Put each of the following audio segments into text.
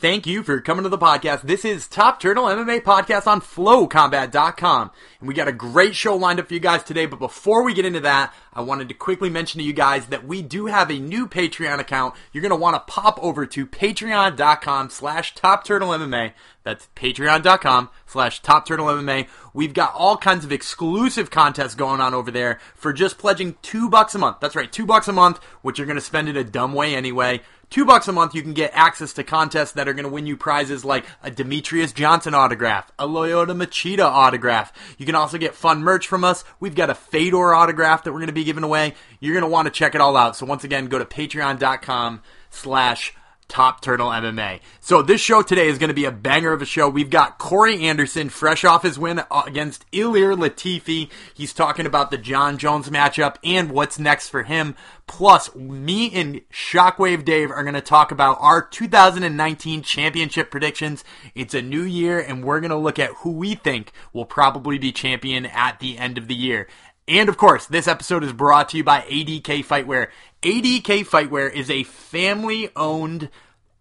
Thank you for coming to the podcast. This is Top Turtle MMA podcast on flowcombat.com. And we got a great show lined up for you guys today. But before we get into that, I wanted to quickly mention to you guys that we do have a new Patreon account. You're going to want to pop over to patreon.com slash Top Turtle MMA. That's patreon.com slash Top Turtle MMA. We've got all kinds of exclusive contests going on over there for just pledging two bucks a month. That's right, two bucks a month, which you're going to spend in a dumb way anyway. Two bucks a month, you can get access to contests that are going to win you prizes like a Demetrius Johnson autograph, a Lyoto Machida autograph. You can also get fun merch from us. We've got a Fedor autograph that we're going to be giving away. You're going to want to check it all out. So once again, go to patreon.com slash Top Turtle MMA. So this show today is going to be a banger of a show. We've got Corey Anderson, fresh off his win against Ilir Latifi. He's talking about the Jon Jones matchup and what's next for him. Plus, me and Shockwave Dave are going to talk about our 2019 championship predictions. It's a new year, and we're going to look at who we think will probably be champion at the end of the year. And of course, this episode is brought to you by ADK Fightwear. ADK Fightwear is a family owned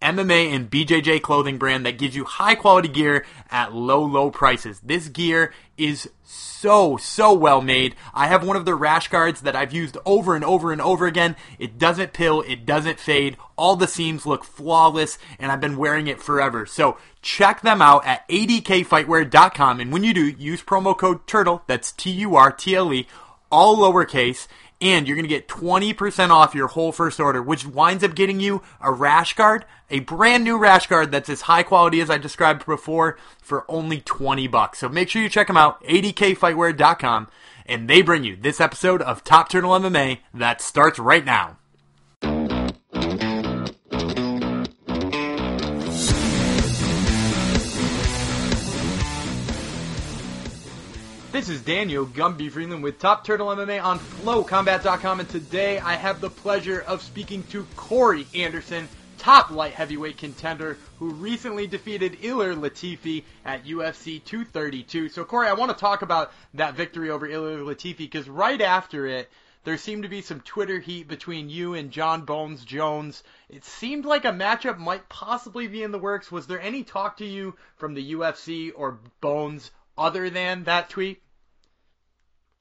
MMA and BJJ clothing brand that gives you high quality gear at low, low prices. This gear is so, so well made. I have one of their rash guards that I've used over and over and over again. It doesn't pill, it doesn't fade. All the seams look flawless, and I've been wearing it forever. So check them out at adkfightwear.com. And when you do, use promo code TURTLE, that's T U R T L E, all lowercase and you're going to get 20% off your whole first order, which winds up getting you a rash guard, a brand new rash guard that's as high quality as I described before for only 20 bucks. So make sure you check them out, adkfightwear.com, and they bring you this episode of Top Turtle MMA that starts right now. This is Daniel Gumby Vreeland with Top Turtle MMA on FlowCombat.com, and today I have the pleasure of speaking to Corey Anderson, top light heavyweight contender who recently defeated Ilir Latifi at UFC 232. So, Corey, I want to talk about that victory over Ilir Latifi because right after it, there seemed to be some Twitter heat between you and Jon Bones Jones. It seemed like a matchup might possibly be in the works. Was there any talk to you from the UFC or Bones other than that tweet?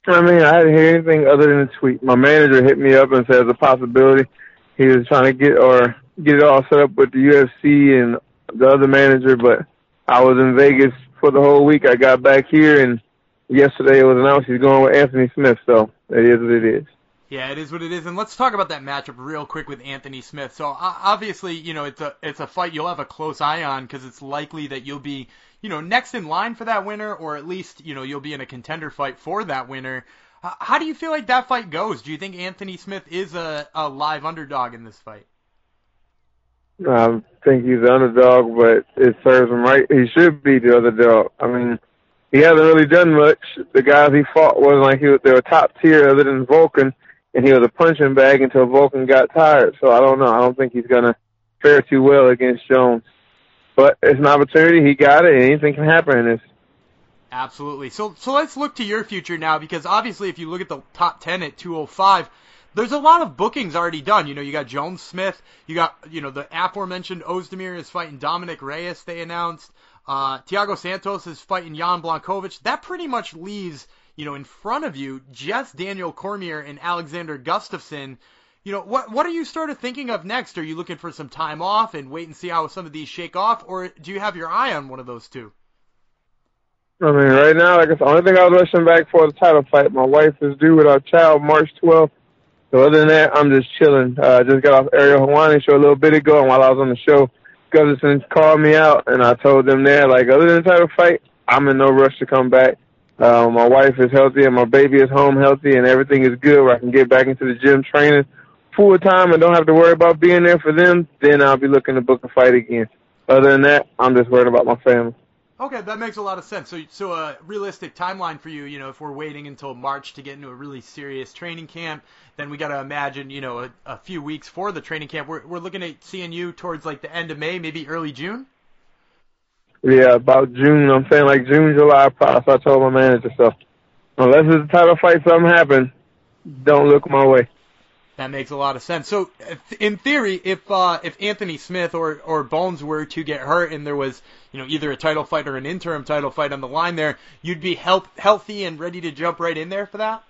I mean, I didn't hear anything other than a tweet. My manager hit me up and said it's a possibility. He was trying to get or get it all set up with the UFC and the other manager, but I was in Vegas for the whole week. I got back here and yesterday it was announced he's going with Anthony Smith, so it is what it is. Yeah, it is what it is, and let's talk about that matchup real quick with Anthony Smith. So obviously, you know, it's a it's a fight you'll have a close eye on because it's likely that you'll be you know, next in line for that winner, or at least, you know, you'll be in a contender fight for that winner. How do you feel like that fight goes? Do you think Anthony Smith is a, a live underdog in this fight? I think he's the underdog, but it serves him right. He should be the underdog. I mean, he hasn't really done much. The guys he fought wasn't like he was, they were top tier other than Volkan, and he was a punching bag until Volkan got tired. So I don't know. I don't think he's gonna fare too well against Jones. But it's an opportunity. He got it. Anything can happen in this. Absolutely. So so let's look to your future now because obviously if you look at the top 10 at 205, there's a lot of bookings already done. You know, you got Jones Smith, you got, you know, the aforementioned Ozdemir is fighting Dominick Reyes, they announced. Uh, Thiago Santos is fighting Jan Blachowicz. That pretty much leaves, you know, in front of you just Daniel Cormier and Alexander Gustafsson you know, what what are you sort of thinking of next? Are you looking for some time off and wait and see how some of these shake off, or do you have your eye on one of those two? I mean, right now, like I said, the only thing I was rushing back for the title fight. My wife is due with our child March 12th. So other than that, I'm just chilling. Uh, just got off Ariel Helwani show a little bit ago, and while I was on the show, Gustafsson called me out, and I told them there, like, other than the title fight, I'm in no rush to come back. Uh, my wife is healthy, and my baby is home healthy, and everything is good where I can get back into the gym training full time and don't have to worry about being there for them, then I'll be looking to book a fight again. Other than that, I'm just worried about my family. Okay, that makes a lot of sense. So, so a realistic timeline for you, you know, if we're waiting until March to get into a really serious training camp, then we got to imagine, you know, a, a, few weeks for the training camp. We're, we're looking at seeing you towards like the end of May, maybe early June. Yeah, about June. I'm saying like June, July. So I told my manager so. Unless it's a title fight, something happens, don't look my way. That makes a lot of sense. So, in theory, if uh, if Anthony Smith or or Bones were to get hurt and there was you know either a title fight or an interim title fight on the line there, you'd be health, healthy and ready to jump right in there for that.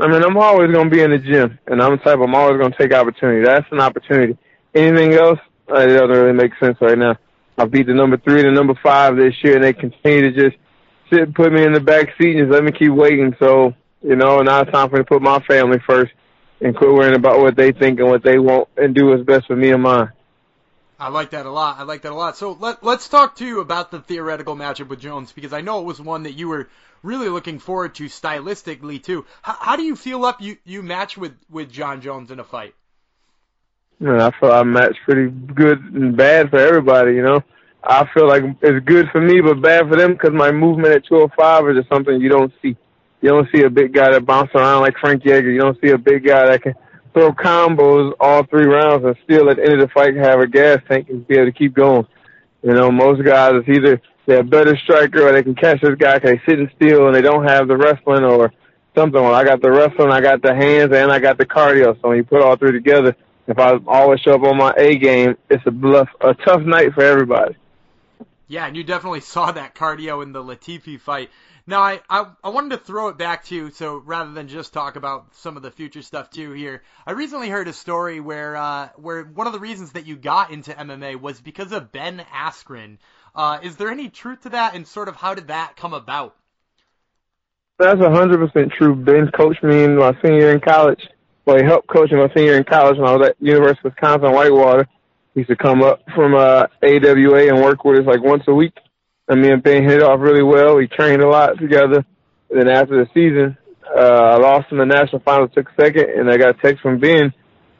I mean, I'm always going to be in the gym, and I'm the type I'm always going to take opportunity. That's an opportunity. Anything else, uh, it doesn't really make sense right now. I beat the number three and the number five this year, and they continue to just sit and put me in the back seat and just let me keep waiting. So, you know, now it's time for me to put my family first and quit worrying about what they think and what they want and do what's best for me and mine. I like that a lot. I like that a lot. So let, let's talk to you about the theoretical matchup with Jones because I know it was one that you were really looking forward to stylistically too. How, how do you feel up you, you match with, with Jon Jones in a fight? Man, I feel I match pretty good and bad for everybody, you know. I feel like it's good for me but bad for them because my movement at 205 is just something you don't see. You don't see a big guy that bounces around like Frankie Edgar. You don't see a big guy that can throw combos all three rounds and still at the end of the fight have a gas tank and be able to keep going. You know, most guys it's either they're a better striker or they can catch this guy because they sit and steal and they don't have the wrestling or something. Well, I got the wrestling, I got the hands, and I got the cardio. So when you put all three together, if I always show up on my A game, it's a bluff, a tough night for everybody. Yeah, and you definitely saw that cardio in the Latifi fight. Now, I, I, I wanted to throw it back to you, so rather than just talk about some of the future stuff too here, I recently heard a story where uh, where one of the reasons that you got into MMA was because of Ben Askren. Uh, is there any truth to that, and sort of how did that come about? That's a hundred percent true. Ben coached me in my senior year in college. Well, he helped coach me my senior year in college when I was at University of Wisconsin Whitewater. He used to come up from uh, AWA and work with us like once a week me and Ben hit it off really well. We trained a lot together. And then after the season, uh, I lost in the national finals, took second, and I got a text from Ben.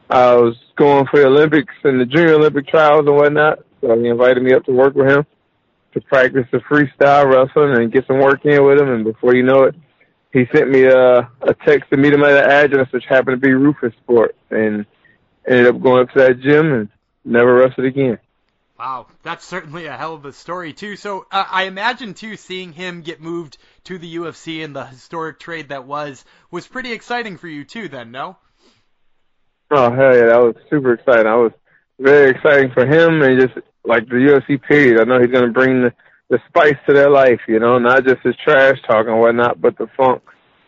I was going for the Olympics and the Junior Olympic trials and whatnot. So he invited me up to work with him to practice the freestyle wrestling and get some work in with him. And before you know it, he sent me a, a text to meet him at an address, which happened to be Roufusport, and ended up going up to that gym and never wrestled again. Wow, that's certainly a hell of a story too. So uh, I imagine too, seeing him get moved to the UFC and the historic trade that was was pretty exciting for you too. Then, no? Oh hell yeah, that was super exciting. I was very exciting for him and just like the UFC period. I know he's gonna bring the the spice to their life, you know, not just his trash talk and whatnot, but the funk,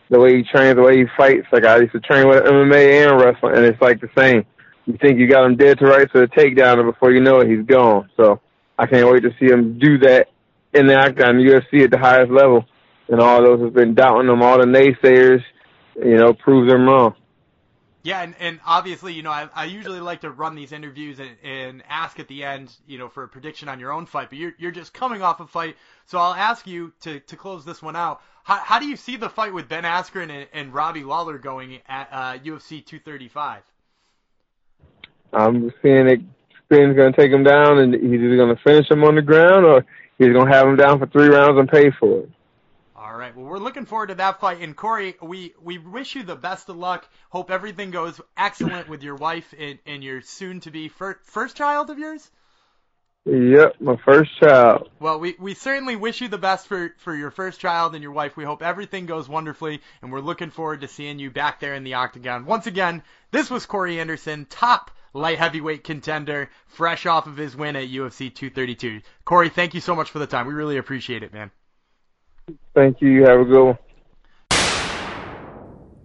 the way he trains, the way he fights. Like I used to train with MMA and wrestling, and it's like the same you think you got him dead to rights for the takedown, and before you know it, he's gone. So I can't wait to see him do that in the octagon, UFC at the highest level. And all those who've been doubting him, all the naysayers, you know, prove them wrong. Yeah, and, and obviously, you know, I, I usually like to run these interviews and, and ask at the end, you know, for a prediction on your own fight, but you're, you're just coming off a fight. So I'll ask you to, to close this one out. How, how do you see the fight with Ben Askren and, and Robbie Lawler going at uh, UFC 235? I'm seeing it. Spin's going to take him down, and he's either going to finish him on the ground or he's going to have him down for three rounds and pay for it. All right. Well, we're looking forward to that fight. And Corey, we, we wish you the best of luck. Hope everything goes excellent with your wife and, and your soon to be first, first child of yours. Yep, my first child. Well, we, we certainly wish you the best for, for your first child and your wife. We hope everything goes wonderfully, and we're looking forward to seeing you back there in the octagon. Once again, this was Corey Anderson, top light heavyweight contender, fresh off of his win at UFC 232. Corey, thank you so much for the time. We really appreciate it, man. Thank you. Have a good one.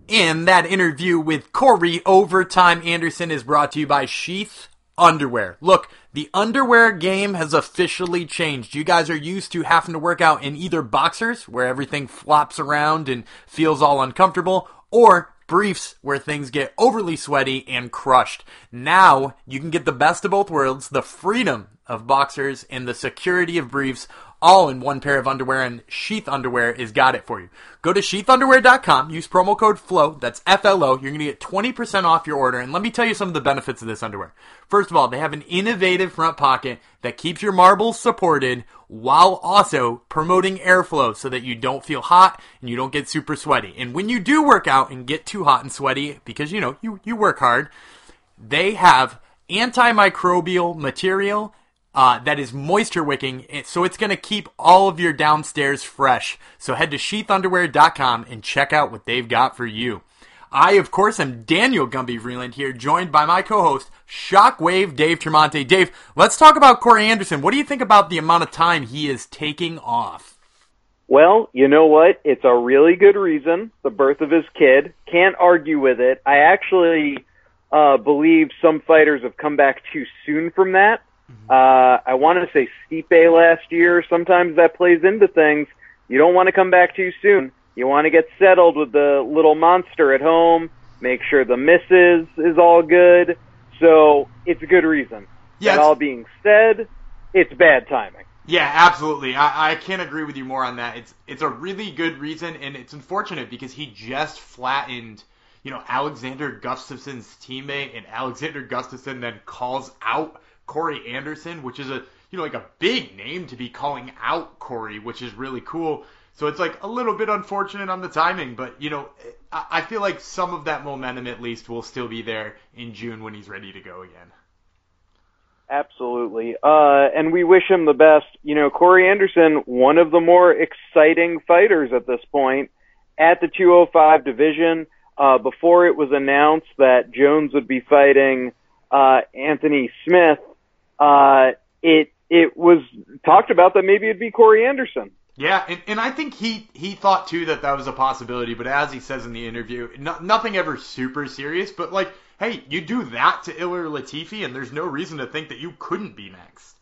And that interview with Corey Overtime Anderson is brought to you by Sheath Underwear. Look, the underwear game has officially changed. You guys are used to having to work out in either boxers, where everything flops around and feels all uncomfortable, or briefs where things get overly sweaty and crushed. Now you can get the best of both worlds, the freedom of boxers and the security of briefs all in one pair of underwear, and Sheath Underwear is got it for you. Go to sheathunderwear.com, use promo code FLOW, that's F-L-O, you're going to get 20% off your order, and let me tell you some of the benefits of this underwear. First of all, they have an innovative front pocket that keeps your marbles supported while also promoting airflow so that you don't feel hot and you don't get super sweaty. And when you do work out and get too hot and sweaty, because you know, you, you work hard, they have antimicrobial material uh, that is moisture wicking, so it's going to keep all of your downstairs fresh. So head to sheathunderwear.com and check out what they've got for you. I, of course, am Daniel Gumby Vreeland here, joined by my co-host, Shockwave Dave Tremonte. Dave, let's talk about Corey Anderson. What do you think about the amount of time he is taking off? Well, you know what? It's a really good reason, the birth of his kid. Can't argue with it. I actually uh, believe some fighters have come back too soon from that. Mm-hmm. Uh, I want to say Stipe last year. Sometimes that plays into things. You don't want to come back too soon. You want to get settled with the little monster at home, make sure the missus is all good. So it's a good reason. Yeah, that all being said, it's bad timing. Yeah, absolutely. I, I can't agree with you more on that. It's it's a really good reason, and it's unfortunate because he just flattened, you know, Alexander Gustafsson's teammate, and Alexander Gustafsson then calls out Corey Anderson, which is a you know like a big name to be calling out Corey, which is really cool. So it's like a little bit unfortunate on the timing, but you know, I feel like some of that momentum at least will still be there in June when he's ready to go again. Absolutely. Uh, and we wish him the best. You know, Corey Anderson, one of the more exciting fighters at this point at the 205 division. Uh, before it was announced that Jones would be fighting, uh, Anthony Smith, uh, it, it was talked about that maybe it'd be Corey Anderson. Yeah, and, and I think he he thought too that that was a possibility, but as he says in the interview, no, nothing ever super serious. But like, hey, you do that to Ilir Latifi, and there's no reason to think that you couldn't be next.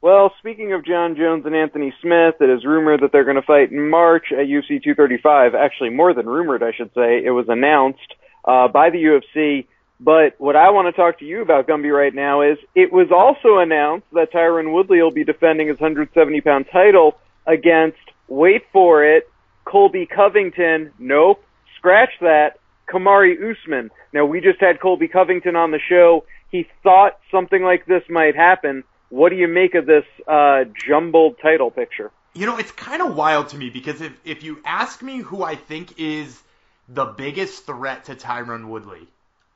Well, speaking of Jon Jones and Anthony Smith, it is rumored that they're going to fight in March at UFC 235. Actually, more than rumored, I should say. It was announced uh, by the UFC. But what I want to talk to you about, Gumby, right now is it was also announced that Tyron Woodley will be defending his 170 pound title against, wait for it, Colby Covington. Nope. Scratch that. Kamaru Usman. Now, we just had Colby Covington on the show. He thought something like this might happen. What do you make of this uh, jumbled title picture? You know, it's kind of wild to me because if, if you ask me who I think is the biggest threat to Tyron Woodley,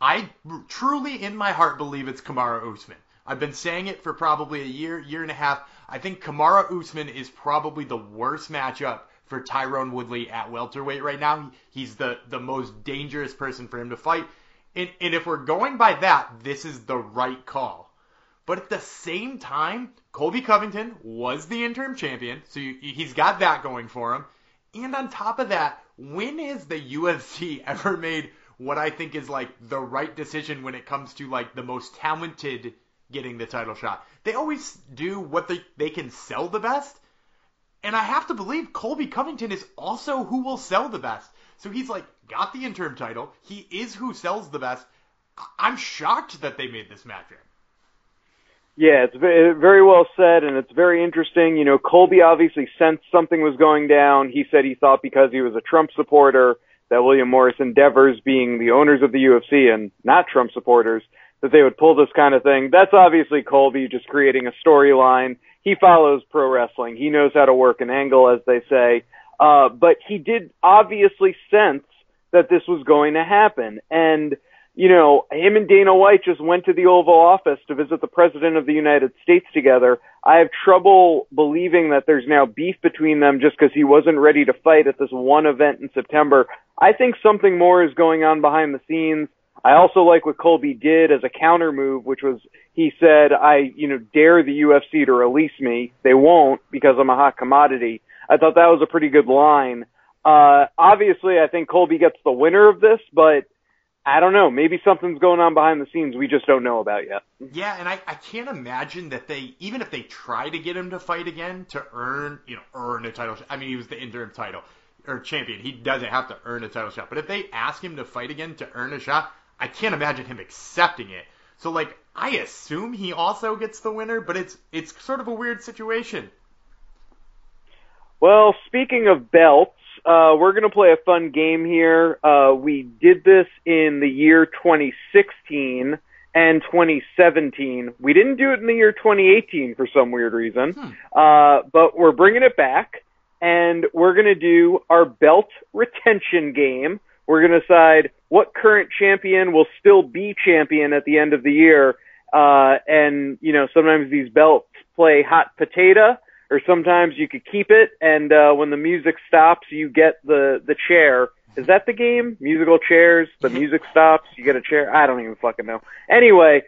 I truly, in my heart, believe it's Kamaru Usman. I've been saying it for probably a year, year and a half. I think Kamaru Usman is probably the worst matchup for Tyron Woodley at welterweight right now. He's the, the most dangerous person for him to fight. And, and if we're going by that, this is the right call. But at the same time, Colby Covington was the interim champion, so he's got that going for him. And on top of that, when has the UFC ever made what I think is like the right decision when it comes to like the most talented getting the title shot. They always do what they, they can sell the best. And I have to believe Colby Covington is also who will sell the best. So he's like got the interim title. He is who sells the best. I'm shocked that they made this matchup. Yeah, it's very well said, and it's very interesting. You know, Colby obviously sensed something was going down. He said he thought because he was a Trump supporter that William Morris Endeavors, being the owners of the UFC and not Trump supporters, that they would pull this kind of thing. That's obviously Colby just creating a storyline. He follows pro wrestling. He knows how to work an angle, as they say. Uh, but he did obviously sense that this was going to happen. And you know, him and Dana White just went to the Oval Office to visit the President of the United States together. I have trouble believing that there's now beef between them just because he wasn't ready to fight at this one event in September. I think something more is going on behind the scenes. I also like what Colby did as a counter move, which was he said, I, you know, dare the UFC to release me. They won't because I'm a hot commodity. I thought that was a pretty good line. Uh, obviously I think Colby gets the winner of this, but I don't know. Maybe something's going on behind the scenes we just don't know about yet. Yeah, and I, I can't imagine that they even if they try to get him to fight again to earn you know earn a title. I mean, he was the interim title or champion. He doesn't have to earn a title shot. But if they ask him to fight again to earn a shot, I can't imagine him accepting it. So like I assume he also gets the winner, but it's it's sort of a weird situation. Well, speaking of belts, uh, we're going to play a fun game here. Uh, we did this in the year 2016 and 2017. We didn't do it in the year 2018 for some weird reason, hmm. uh, but we're bringing it back, and we're going to do our belt retention game. We're going to decide what current champion will still be champion at the end of the year. Uh, and, you know, sometimes these belts play hot potato or sometimes you could keep it and uh when the music stops you get the the chair Is that the game? Musical chairs. The music stops. You get a chair. I don't even fucking know. Anyway,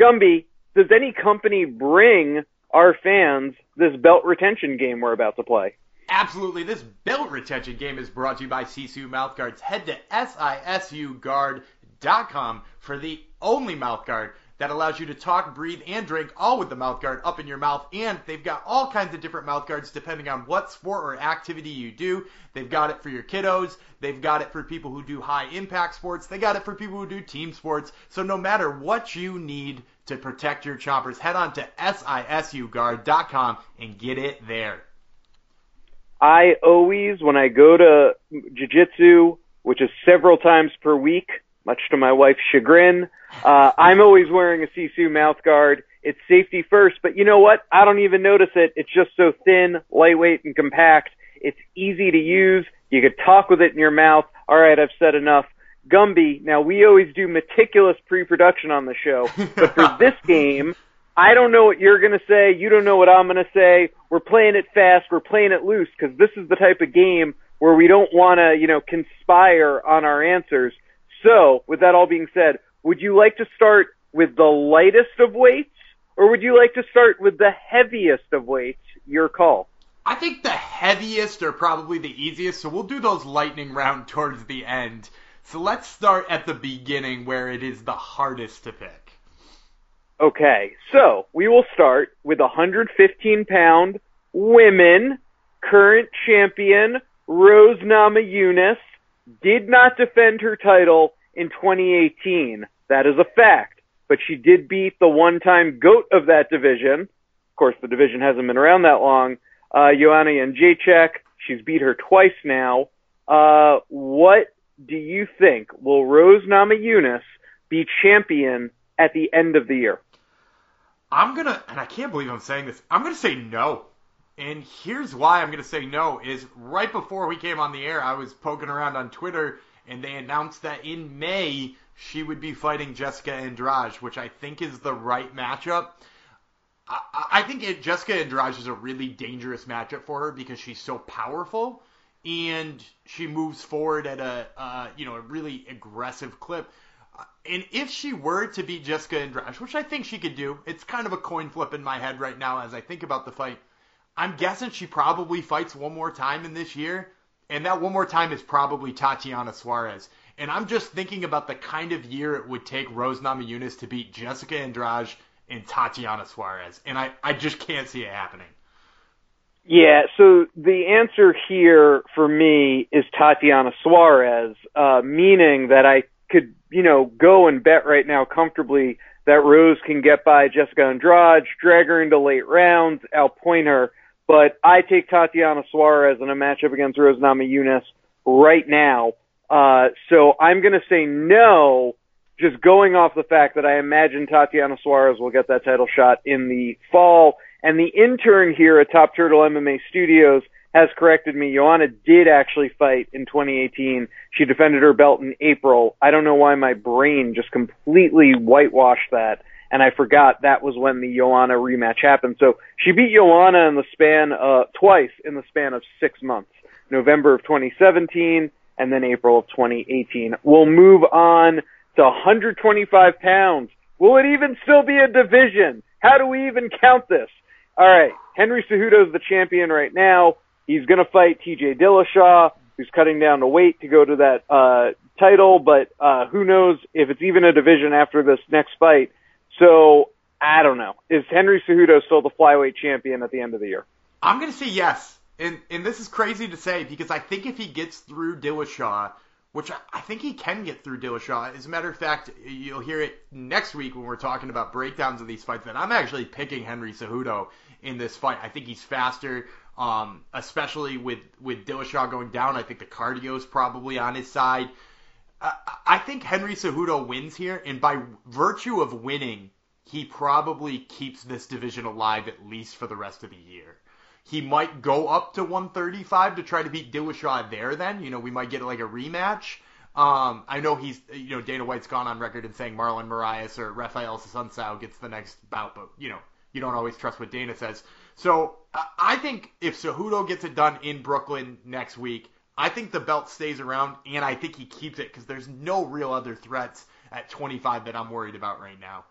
Gumby, does any company bring our fans this belt retention game we're about to play? Absolutely. This belt retention game is brought to you by Sisu Mouthguards. Head to sisuguard.com for the only mouthguard that allows you to talk, breathe, and drink all with the mouthguard up in your mouth. And they've got all kinds of different mouthguards depending on what sport or activity you do. They've got it for your kiddos. They've got it for people who do high impact sports. They got it for people who do team sports. So no matter what you need to protect your chompers, head on to sisuguard.com and get it there. I always, when I go to jiu-jitsu, which is several times per week, much to my wife's chagrin, uh, I'm always wearing a Sisu mouth guard. It's safety first, but you know what? I don't even notice it. It's just so thin, lightweight, and compact. It's easy to use. You could talk with it in your mouth. All right, I've said enough. Gumby, now we always do meticulous pre-production on the show, but for this game, I don't know what you're going to say. You don't know what I'm going to say. We're playing it fast. We're playing it loose because this is the type of game where we don't want to, you know, conspire on our answers. So, with that all being said, would you like to start with the lightest of weights or would you like to start with the heaviest of weights? Your call. I think the heaviest are probably the easiest, so we'll do those lightning round towards the end. So let's start at the beginning where it is the hardest to pick. Okay, so we will start with 115 pound women current champion Rose Namajunas did not defend her title in 2018. That is a fact, but she did beat the one-time goat of that division. Of course, the division hasn't been around that long. Uh, Joanna Jędrzejczyk. She's beat her twice now. Uh, what do you think? Will Rose Namajunas be champion at the end of the year? I'm gonna, and I can't believe I'm saying this. I'm gonna say no. And here's why I'm gonna say no: is right before we came on the air, I was poking around on Twitter, and they announced that in May she would be fighting Jessica Andrade, which I think is the right matchup. I, I think it, Jessica Andrade is a really dangerous matchup for her because she's so powerful and she moves forward at a uh, you know a really aggressive clip. And if she were to beat Jessica Andrade, which I think she could do, it's kind of a coin flip in my head right now as I think about the fight. I'm guessing she probably fights one more time in this year, and that one more time is probably Tatiana Suarez. And I'm just thinking about the kind of year it would take Rose Namajunas to beat Jessica Andrade and Tatiana Suarez, and I, I just can't see it happening. Yeah, so the answer here for me is Tatiana Suarez, uh, meaning that I could, you know, go and bet right now comfortably that Rose can get by Jessica Andrade, drag her into late rounds, outpoint her. But I take Tatiana Suarez in a matchup against Rose Namajunas right now. Uh, so I'm going to say no, just going off the fact that I imagine Tatiana Suarez will get that title shot in the fall. And the intern here at Top Turtle MMA Studios has corrected me. Joanna did actually fight in 2018. She defended her belt in April. I don't know why my brain just completely whitewashed that. And I forgot that was when the Joanna rematch happened. So she beat Joanna in the span, uh, twice in the span of six months. November of 2017 and then April of 2018. We'll move on to 125 pounds. Will it even still be a division? How do we even count this? All right, Henry Cejudo's the champion right now. He's going to fight T.J. Dillashaw, who's cutting down the weight to go to that uh, title, but uh, who knows if it's even a division after this next fight. So I don't know. Is Henry Cejudo still the flyweight champion at the end of the year? I'm going to say yes. And, and this is crazy to say because I think if he gets through Dillashaw, which I, think he can get through Dillashaw. As a matter of fact, you'll hear it next week when we're talking about breakdowns of these fights. That I'm actually picking Henry Cejudo in this fight. I think he's faster, um, especially with with Dillashaw going down. I think the cardio is probably on his side. I, think Henry Cejudo wins here, and by virtue of winning, he probably keeps this division alive at least for the rest of the year. He might go up to 135 to try to beat Dillashaw there. Then you know we might get like a rematch. Um, I know he's you know Dana White's gone on record and saying Marlon Moraes or Raphael Assunção gets the next bout, but you know you don't always trust what Dana says. So I think if Cejudo gets it done in Brooklyn next week, I think the belt stays around, and I think he keeps it because there's no real other threats at 25 that I'm worried about right now.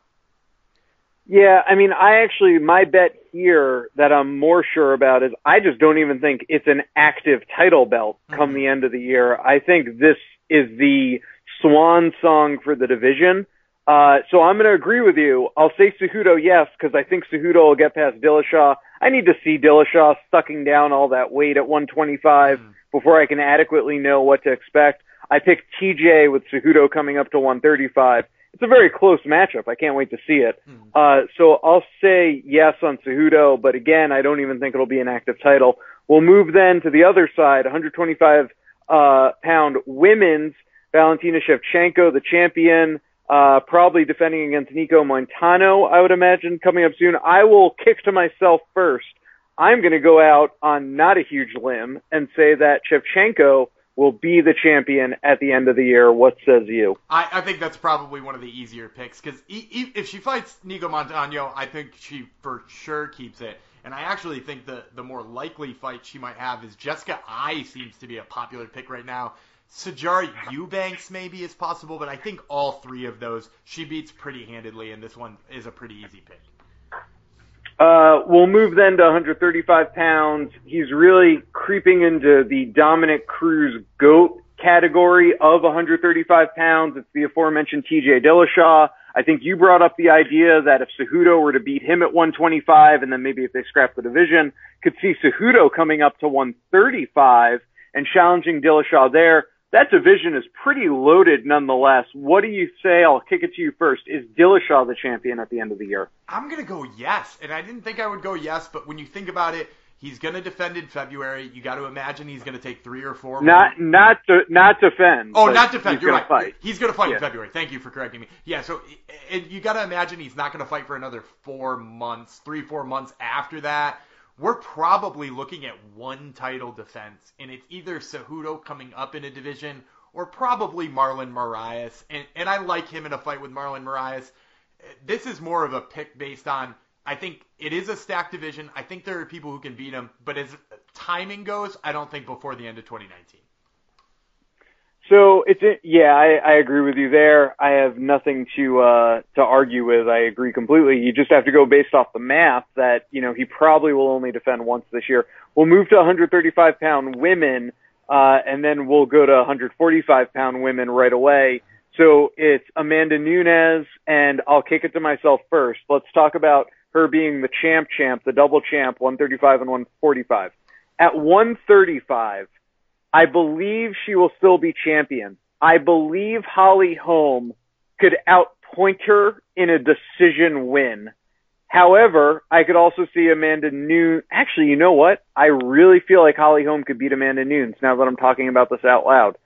Yeah, I mean, I actually, my bet here that I'm more sure about is I just don't even think it's an active title belt come mm-hmm. the end of the year. I think this is the swan song for the division. Uh, so I'm going to agree with you. I'll say Cejudo yes, because I think Cejudo will get past Dillashaw. I need to see Dillashaw sucking down all that weight at 125 mm. before I can adequately know what to expect. I picked TJ with Cejudo coming up to 135 it's a very close matchup. I can't wait to see it. Hmm. Uh, so I'll say yes on Cejudo, but again, I don't even think it'll be an active title. We'll move then to the other side, 125 uh, pound women's. Valentina Shevchenko, the champion, uh, probably defending against Nicco Montaño, I would imagine, coming up soon. I will kick to myself first. I'm going to go out on not a huge limb and say that Shevchenko will be the champion at the end of the year. What says you? I, I think that's probably one of the easier picks because e- e- if she fights Nicco Montaño, I think she for sure keeps it. And I actually think the the more likely fight she might have is Jessica Eye seems to be a popular pick right now. Sijara Eubanks maybe is possible, but I think all three of those she beats pretty handedly, and this one is a pretty easy pick. Uh, we'll move then to 135 pounds. He's really creeping into the Dominick Cruz GOAT category of 135 pounds. It's the aforementioned TJ Dillashaw. I think you brought up the idea that if Cejudo were to beat him at 125 and then maybe if they scrap the division, could see Cejudo coming up to 135 and challenging Dillashaw there that division is pretty loaded nonetheless. What do you say? I'll kick it to you first. Is Dillashaw the champion at the end of the year? I'm going to go yes. And I didn't think I would go yes, but when you think about it, he's going to defend in February. You got to imagine he's going to take three or four. Not more. not to, not defend. Oh, not defend. You're right. Fight. He's going to fight yeah. in February. Thank you for correcting me. Yeah. So and you got to imagine he's not going to fight for another four months, three four months after that we're probably looking at one title defense, and it's either Cejudo coming up in a division or probably Marlon Moraes. And, and I like him in a fight with Marlon Moraes. This is more of a pick based on, I think it is a stacked division. I think there are people who can beat him, but as timing goes, I don't think before the end of 2019. So it's yeah, I, I agree with you there. I have nothing to uh to argue with. I agree completely. You just have to go based off the math that you know he probably will only defend once this year. We'll move to 135 pound women, uh, and then we'll go to 145 pound women right away. So it's Amanda Nunes, and I'll kick it to myself first. Let's talk about her being the champ, champ, the double champ, 135 and 145. At 135 I believe she will still be champion. I believe Holly Holm could outpoint her in a decision win. However, I could also see Amanda Nunes. Actually, you know what? I really feel like Holly Holm could beat Amanda Nunes now that I'm talking about this out loud.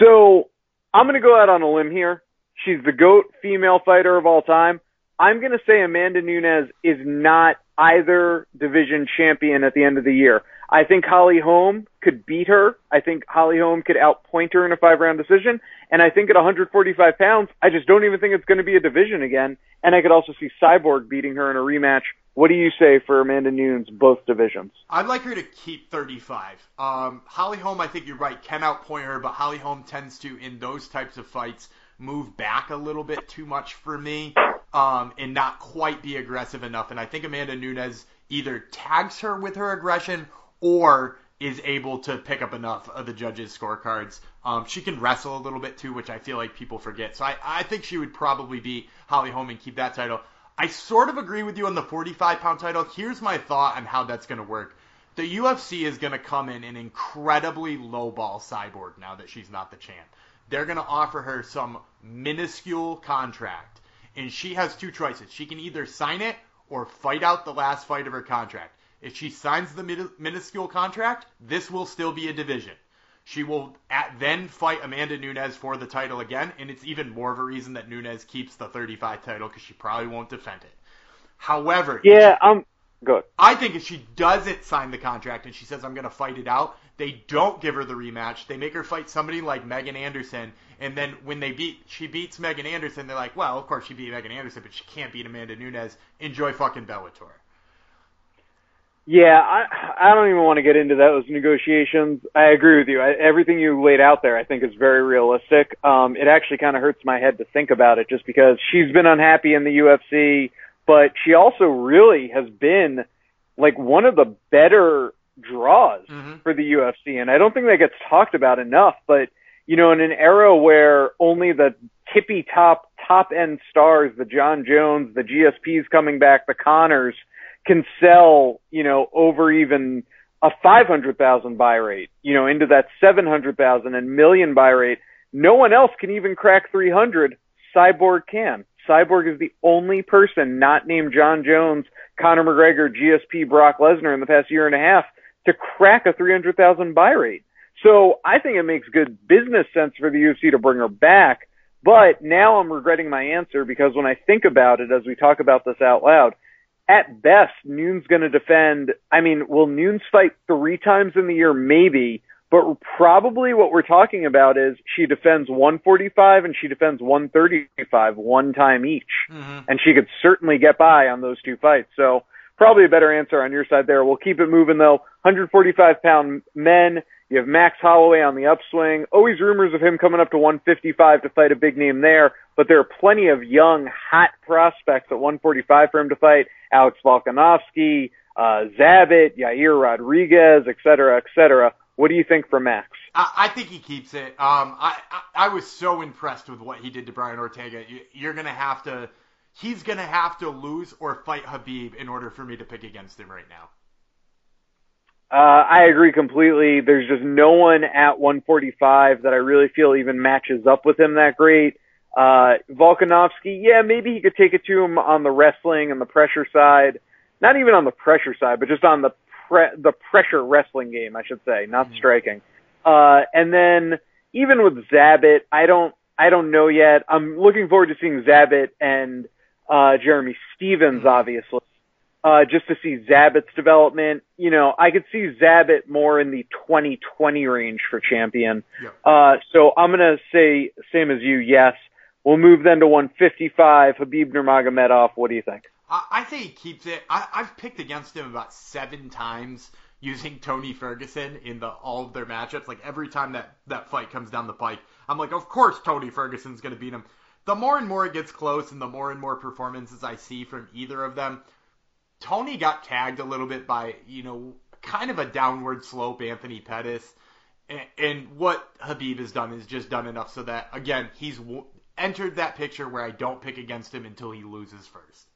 So I'm going to go out on a limb here. She's the GOAT female fighter of all time. I'm going to say Amanda Nunes is not either division champion at the end of the year. I think Holly Holm could beat her. I think Holly Holm could outpoint her in a five round decision. And I think at 145 pounds, I just don't even think it's going to be a division again. And I could also see Cyborg beating her in a rematch. What do you say for Amanda Nunes, both divisions? I'd like her to keep 35. Um, Holly Holm, I think you're right, can outpoint her, but Holly Holm tends to, in those types of fights, move back a little bit too much for me um, and not quite be aggressive enough. And I think Amanda Nunes either tags her with her aggression or is able to pick up enough of the judges' scorecards. Um, she can wrestle a little bit too, which I feel like people forget. So I, I think she would probably be Holly Holm and keep that title. I sort of agree with you on the 45 pound title. Here's my thought on how that's going to work. The UFC is going to come in and incredibly lowball Cyborg now that she's not the champ. They're going to offer her some minuscule contract, and she has two choices. She can either sign it or fight out the last fight of her contract. If she signs the minuscule contract, this will still be a division. She will at, then fight Amanda Nunes for the title again, and it's even more of a reason that Nunes keeps the 35 title because she probably won't defend it. However, yeah, um, good. I think if she doesn't sign the contract and she says I'm going to fight it out, they don't give her the rematch. They make her fight somebody like Megan Anderson, and then when they beat, she beats Megan Anderson. They're like, well, of course she beat Megan Anderson, but she can't beat Amanda Nunes. Enjoy fucking Bellator. Yeah, I I don't even want to get into those negotiations. I agree with you. I, everything you laid out there, I think, is very realistic. Um, it actually kind of hurts my head to think about it, just because she's been unhappy in the UFC, but she also really has been like one of the better draws Mhm. for the UFC, and I don't think that gets talked about enough. But you know, in an era where only the tippy top top end stars, the Jon Jones, the GSPs coming back, the Connors can sell, you know, over even a 500,000 buy rate, you know, into that 700,000 and million buy rate. No one else can even crack 300. Cyborg can. Cyborg is the only person not named Jon Jones, Conor McGregor, GSP, Brock Lesnar in the past year and a half to crack a 300,000 buy rate. So I think it makes good business sense for the UFC to bring her back. But now I'm regretting my answer because when I think about it as we talk about this out loud, at best, Nunes going to defend. I mean, will Nunes fight three times in the year? Maybe. But probably what we're talking about is she defends 145 and she defends 135 one time each. Mhm. And she could certainly get by on those two fights. So probably a better answer on your side there. We'll keep it moving though. 145 pound men. You have Max Holloway on the upswing. Always rumors of him coming up to 155 to fight a big name there, but there are plenty of young, hot prospects at 145 for him to fight. Alex Volkanovski, uh, Zabit, Yair Rodriguez, et cetera, et cetera. What do you think for Max? I, I think he keeps it. Um, I, I I was so impressed with what he did to Brian Ortega. You, you're gonna have to. He's gonna have to lose or fight Khabib in order for me to pick against him right now. Uh, I agree completely. There's just no one at 145 that I really feel even matches up with him that great. Uh, Volkanovski, yeah, maybe he could take it to him on the wrestling and the pressure side. Not even on the pressure side, but just on the pre- the pressure wrestling game, I should say, not Mhm. striking. Uh, and then even with Zabit, I don't, I don't know yet. I'm looking forward to seeing Zabit and, uh, Jeremy Stephens, Mhm. obviously uh, just to see Zabit's development. You know, I could see Zabit more in the 2020 range for champion. Yep. Uh, so I'm gonna say same as you, yes. We'll move then to 155. Khabib Nurmagomedov. What do you think? I, I say he keeps it. I, I've picked against him about seven times using Tony Ferguson in the all of their matchups. Like every time that that fight comes down the pike, I'm like, of course Tony Ferguson's gonna beat him. The more and more it gets close, and the more and more performances I see from either of them, Tony got tagged a little bit by you know kind of a downward slope Anthony Pettis, and, what Khabib has done is just done enough so that again he's w- entered that picture where I don't pick against him until he loses first.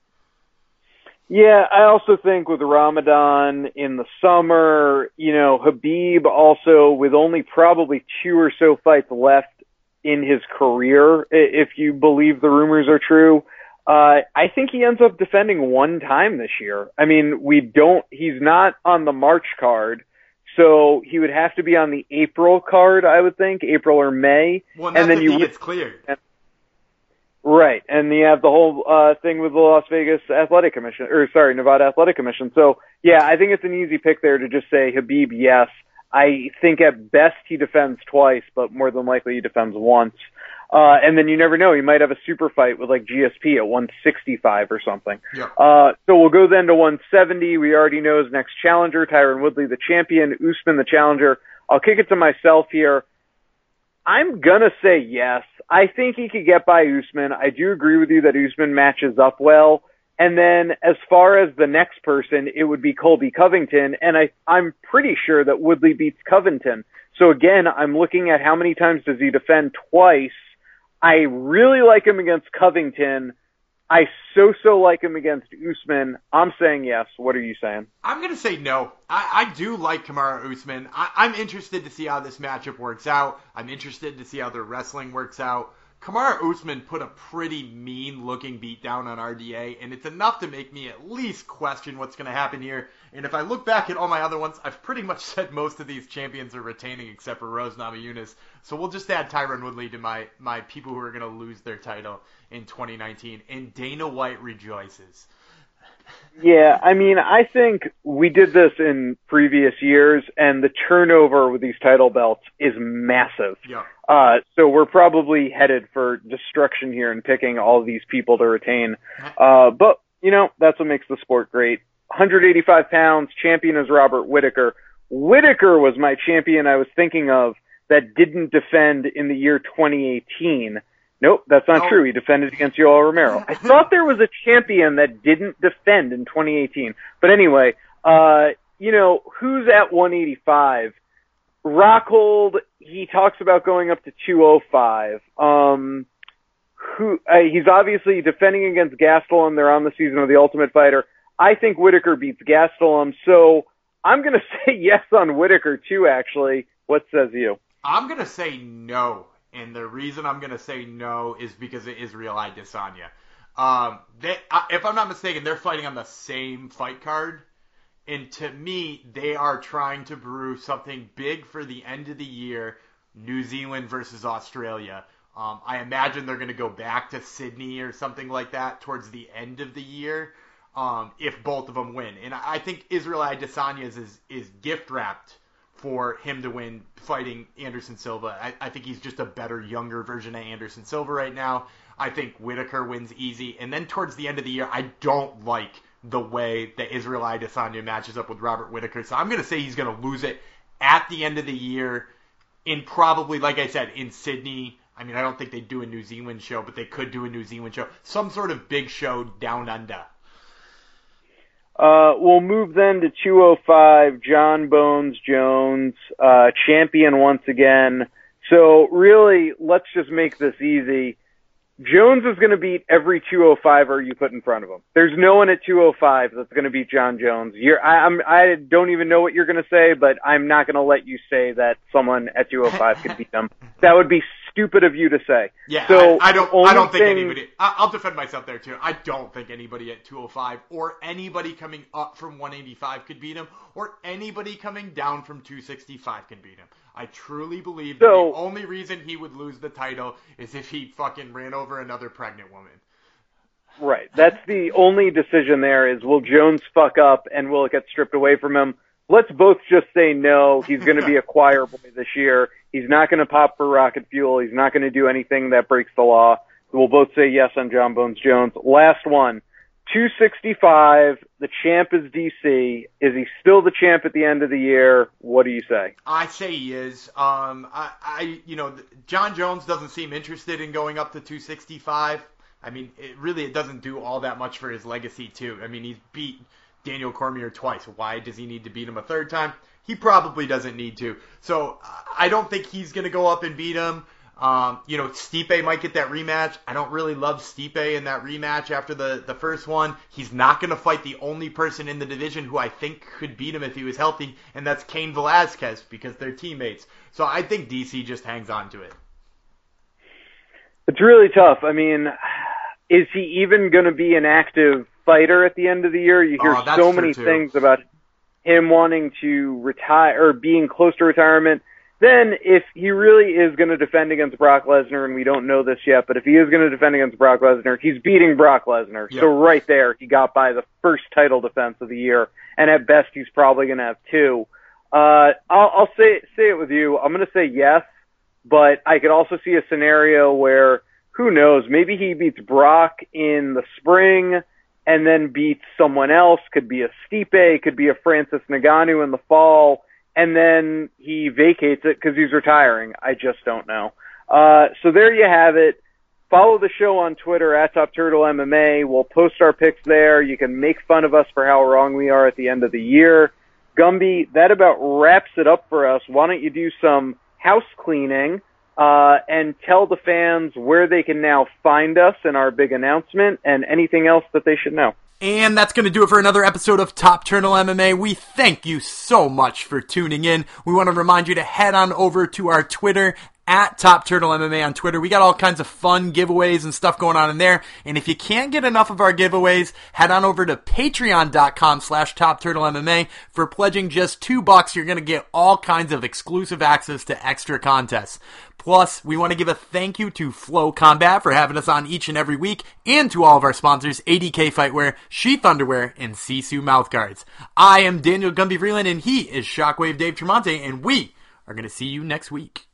Yeah, I also think with Ramadan in the summer, you know, Khabib also with only probably two or so fights left in his career, if you believe the rumors are true. Uh, I think he ends up defending one time this year. I mean, we don't, he's not on the March card, so he would have to be on the April card, I would think, April or May. Well, And and then you gets cleared. Right, and you have the whole uh, thing with the Las Vegas Athletic Commission, or sorry, Nevada Athletic Commission. So yeah, I think it's an easy pick there to just say Khabib. Yes, I think at best he defends twice, but more than likely he defends once. Uh, and then you never know, he might have a super fight with like GSP at 165 or something. Yep. Uh, so we'll go then to 170. We already know his next challenger, Tyron Woodley, the champion, Usman, the challenger. I'll kick it to myself here. I'm gonna say yes. I think he could get by Usman. I do agree with you that Usman matches up well. And then as far as the next person, it would be Colby Covington, and I, I'm pretty sure that Woodley beats Covington. So again, I'm looking at how many times does he defend twice. I really like him against Covington. I so so like him against Usman. I'm saying yes. What are you saying? I'm gonna say no. I, I do like Kamaru Usman. I, I'm interested to see how this matchup works out. I'm interested to see how their wrestling works out. Kamaru Usman put a pretty mean looking beat down on RDA, and it's enough to make me at least question what's going to happen here. And if I look back at all my other ones, I've pretty much said most of these champions are retaining except for Rose Namajunas. So we'll just add Tyron Woodley to my, my people who are going to lose their title in 2019. And Dana White rejoices. Yeah, I mean, I think we did this in previous years, and the turnover with these title belts is massive. Yeah. Uh, so we're probably headed for destruction here in picking all these people to retain. Uh, but, you know, that's what makes the sport great. 185 pounds, champion is Robert Whitaker. Whitaker was my champion I was thinking of that didn't defend in the year 2018. Nope, that's not true. He defended against Yoel Romero. I thought there was a champion that didn't defend in 2018. But anyway, uh, you know, who's at 185? Rockhold, he talks about going up to 205. Um, who, uh, he's obviously defending against Gastelum. They're on the season of the Ultimate Fighter. I think Whitaker beats Gastelum, so I'm going to say yes on Whitaker too, actually. What says you? I'm going to say no. And the reason I'm to say no is because of Israel Adesanya. Um, they, if I'm not mistaken, they're fighting on the same fight card. And to me, they are trying to brew something big for the end of the year New Zealand versus Australia. Um, I imagine they're going to go back to Sydney or something like that towards the end of the year um, if both of them win. And I think Israel Adesanya is, is gift wrapped for him to win fighting Anderson Silva. I, I, think he's just a better, younger version of Anderson Silva right now. I think Whittaker wins easy. And then towards the end of the year, I don't like the way that Israel Adesanya matches up with Robert Whittaker. So I'm going to say he's going to lose it at the end of the year in probably, like I said, in Sydney. I mean, I don't think they do a New Zealand show, but they could do a New Zealand show. Some sort of big show down under. Uh, we'll move then to 205, Jon Bones Jones, uh, champion once again. So really, let's just make this easy. Jones is going to beat every 205er you put in front of him. There's no one at 205 that's going to beat Jon Jones. You're, I, I'm, I don't even know what you're going to say, but I'm not going to let you say that someone at 205 could beat them. That would be stupid of you to say. Yeah, so I, I don't. I don't think thing, anybody. I'll defend myself there too. I don't think anybody at 205 or anybody coming up from 185 could beat him, or anybody coming down from 265 can beat him. I truly believe so, the only reason he would lose the title is if he fucking ran over another pregnant woman. Right. That's the only decision there is will Jones fuck up and will it get stripped away from him? Let's both just say no. He's going to be a choir boy this year. He's not going to pop for rocket fuel. He's not going to do anything that breaks the law. We'll both say yes on Jon Bones Jones. Last one. 265. The champ is DC. Is he still the champ at the end of the year? What do you say? I say he is. Um, I, I, you know, Jon Jones doesn't seem interested in going up to 265. I mean, it really it doesn't do all that much for his legacy too. I mean, he's beat Daniel Cormier twice. Why does he need to beat him a third time? He probably doesn't need to. So I don't think he's going to go up and beat him. Um, you know, Stipe might get that rematch. I don't really love Stipe in that rematch after the, the first one. He's not going to fight the only person in the division who I think could beat him if he was healthy, and that's Cain Velasquez because they're teammates. So I think DC just hangs on to it. It's really tough. I mean, is he even going to be an active fighter at the end of the year? You hear oh, so many too. things about him wanting to retire or being close to retirement then if he really is going to defend against Brock Lesnar, and we don't know this yet, but if he is going to defend against Brock Lesnar, he's beating Brock Lesnar. Yep. So right there, he got by the first title defense of the year, and at best, he's probably going to have two. Uh, I'll, I'll say say it with you. I'm going to say yes, but I could also see a scenario where who knows? Maybe he beats Brock in the spring and then beats someone else. Could be a Stipe, could be a Francis Ngannou in the fall and then he vacates it because he's retiring. I just don't know. Uh, so there you have it. Follow the show on Twitter at Top Turtle MMA. We'll post our picks there. You can make fun of us for how wrong we are at the end of the year. Gumby, that about wraps it up for us. Why don't you do some house cleaning uh, and tell the fans where they can now find us and our big announcement and anything else that they should know. And that's going to do it for another episode of Top Turtle MMA. We thank you so much for tuning in. We want to remind you to head on over to our Twitter at Top Turtle MMA on Twitter. We got all kinds of fun giveaways and stuff going on in there. And if you can't get enough of our giveaways, head on over to patreon.com slash Top Turtle MMA. For pledging just two bucks, you're going to get all kinds of exclusive access to extra contests. Plus, we want to give a thank you to Flow Combat for having us on each and every week, and to all of our sponsors, ADK Fightwear, Sheath Underwear, and Sisu Mouthguards. I am Daniel Gumby Vreeland, and he is Shockwave Dave Tremonte, and we are going to see you next week.